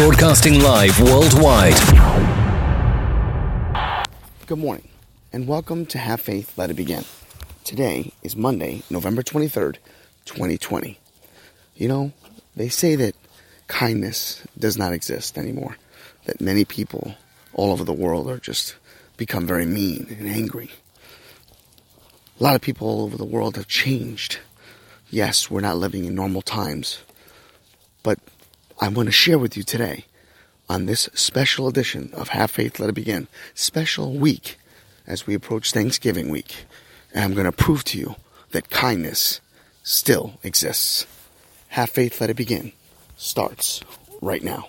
Broadcasting live worldwide. Good morning, and welcome to Have Faith, Let It Begin. Today is Monday, November 23rd, 2020. You know, they say that kindness does not exist anymore, that many people all over the world are just become very mean and angry. A lot of people all over the world have changed. Yes, we're not living in normal times, but I want to share with you today on this special edition of Have Faith, Let It Begin, special week as we approach Thanksgiving week. And I'm going to prove to you that kindness still exists. Have Faith, Let It Begin starts right now.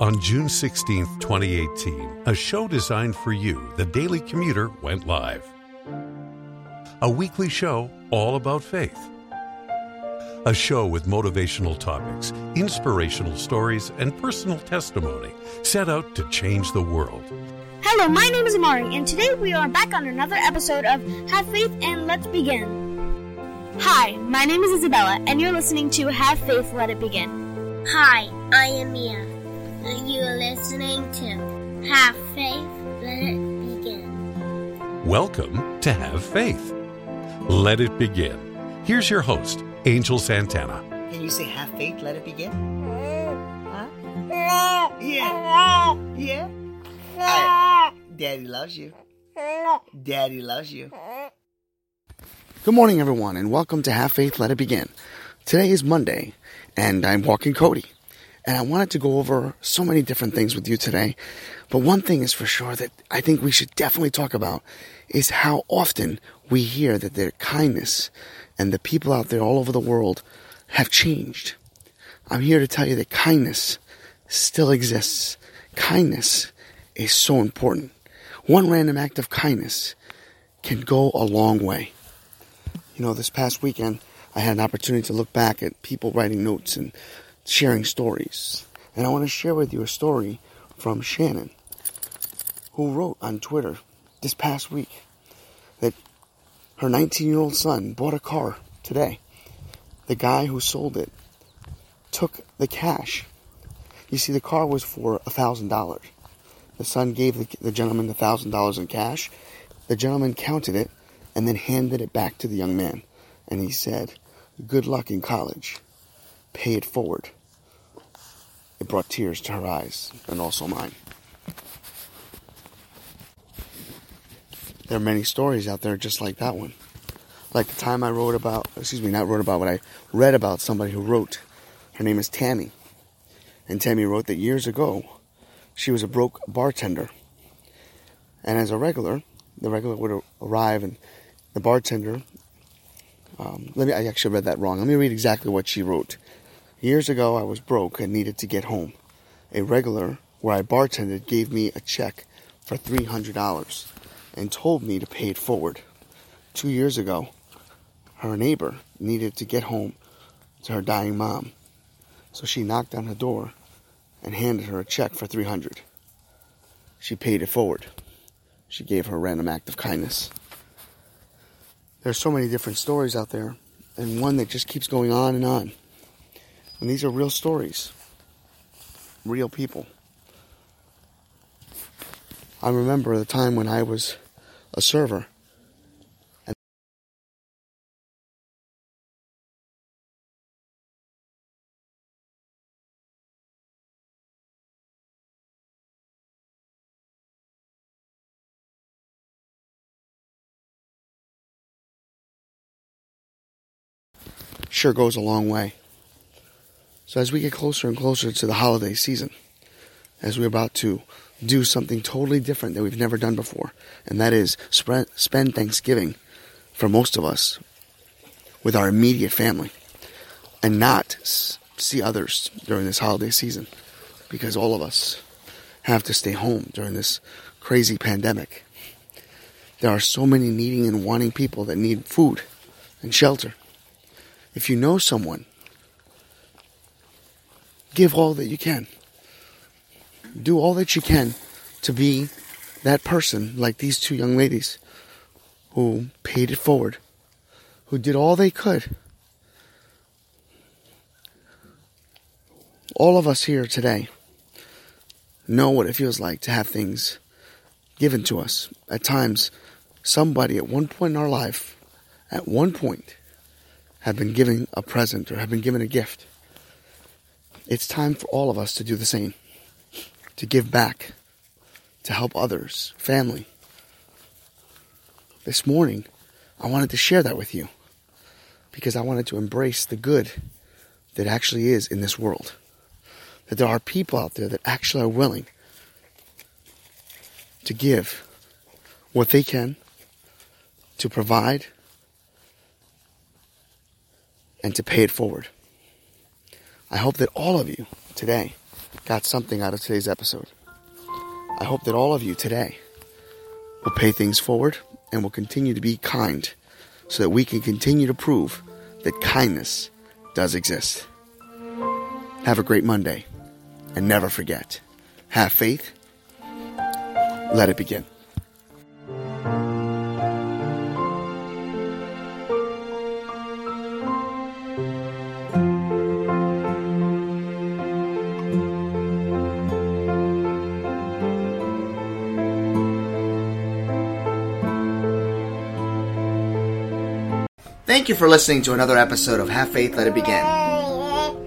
On June 16, 2018, a show designed for you, the Daily Commuter, went live. A weekly show all about faith. A show with motivational topics, inspirational stories, and personal testimony set out to change the world. Hello, my name is Amari, and today we are back on another episode of Have Faith and Let's Begin. Hi, my name is Isabella, and you're listening to Have Faith, Let It Begin. Hi, I am Mia, and you are listening to Have Faith, Let It Begin. Welcome to Have Faith. Let it begin. Here's your host, Angel Santana. Can you say have faith, let it begin? Huh? Yeah. Yeah. Alright. Daddy loves you. Daddy loves you. Good morning, everyone, and welcome to Have Faith, Let It Begin. Today is Monday, and I'm walking Cody. And I wanted to go over so many different things with you today. But one thing is for sure that I think we should definitely talk about is how often we hear that their kindness and the people out there all over the world have changed. I'm here to tell you that kindness still exists. Kindness is so important. One random act of kindness can go a long way. You know, this past weekend, I had an opportunity to look back at people writing notes and sharing stories. And I want to share with you a story from Shannon, who wrote on Twitter this past week that her 19 year old son bought a car today. The guy who sold it took the cash. You see, the car was for $1,000. The son gave the, the gentleman the $1,000 in cash. The gentleman counted it and then handed it back to the young man. And he said, Good luck in college. Pay it forward. It brought tears to her eyes and also mine. There are many stories out there just like that one. Like the time I wrote about, excuse me, not wrote about, but I read about somebody who wrote. Her name is Tammy. And Tammy wrote that years ago, she was a broke bartender. And as a regular, the regular would arrive and the bartender, um, let me, I actually read that wrong. Let me read exactly what she wrote. Years ago, I was broke and needed to get home. A regular where I bartended gave me a check for $300 and told me to pay it forward. Two years ago, her neighbor needed to get home to her dying mom. So she knocked on her door and handed her a check for 300. She paid it forward. She gave her a random act of kindness. There's so many different stories out there, and one that just keeps going on and on. And these are real stories, real people. I remember the time when I was a server. And sure goes a long way. So as we get closer and closer to the holiday season, as we're about to do something totally different that we've never done before, and that is spend Thanksgiving for most of us with our immediate family and not see others during this holiday season because all of us have to stay home during this crazy pandemic. There are so many needing and wanting people that need food and shelter. If you know someone, give all that you can. Do all that you can to be that person like these two young ladies who paid it forward, who did all they could. All of us here today know what it feels like to have things given to us. At times, somebody at one point in our life, at one point, had been given a present or had been given a gift. It's time for all of us to do the same, to give back, to help others, family. This morning, I wanted to share that with you because I wanted to embrace the good that actually is in this world. That there are people out there that actually are willing to give what they can, to provide, and to pay it forward. I hope that all of you today got something out of today's episode. I hope that all of you today will pay things forward and will continue to be kind so that we can continue to prove that kindness does exist. Have a great Monday and never forget have faith, let it begin. Thank you for listening to another episode of Have Faith, Let It Begin.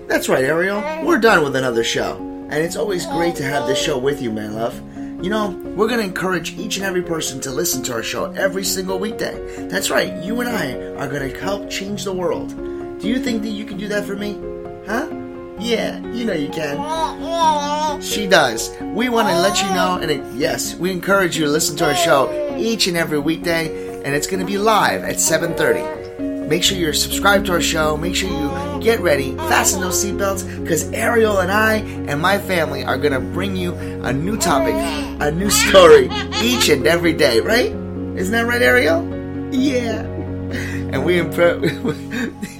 That's right, Ariel. We're done with another show. And it's always great to have this show with you, my love. You know, we're going to encourage each and every person to listen to our show every single weekday. That's right, you and I are going to help change the world. Do you think that you can do that for me? Huh? Yeah, you know you can. She does. We want to let you know, and it, yes, we encourage you to listen to our show each and every weekday, and it's going to be live at 7:30. Make sure you're subscribed to our show. Make sure you get ready, fasten those seatbelts, because Ariel and I and my family are going to bring you a new topic, a new story each and every day, right? Isn't that right, Ariel? Yeah. And we impress.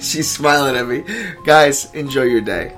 She's smiling at me. Guys, enjoy your day.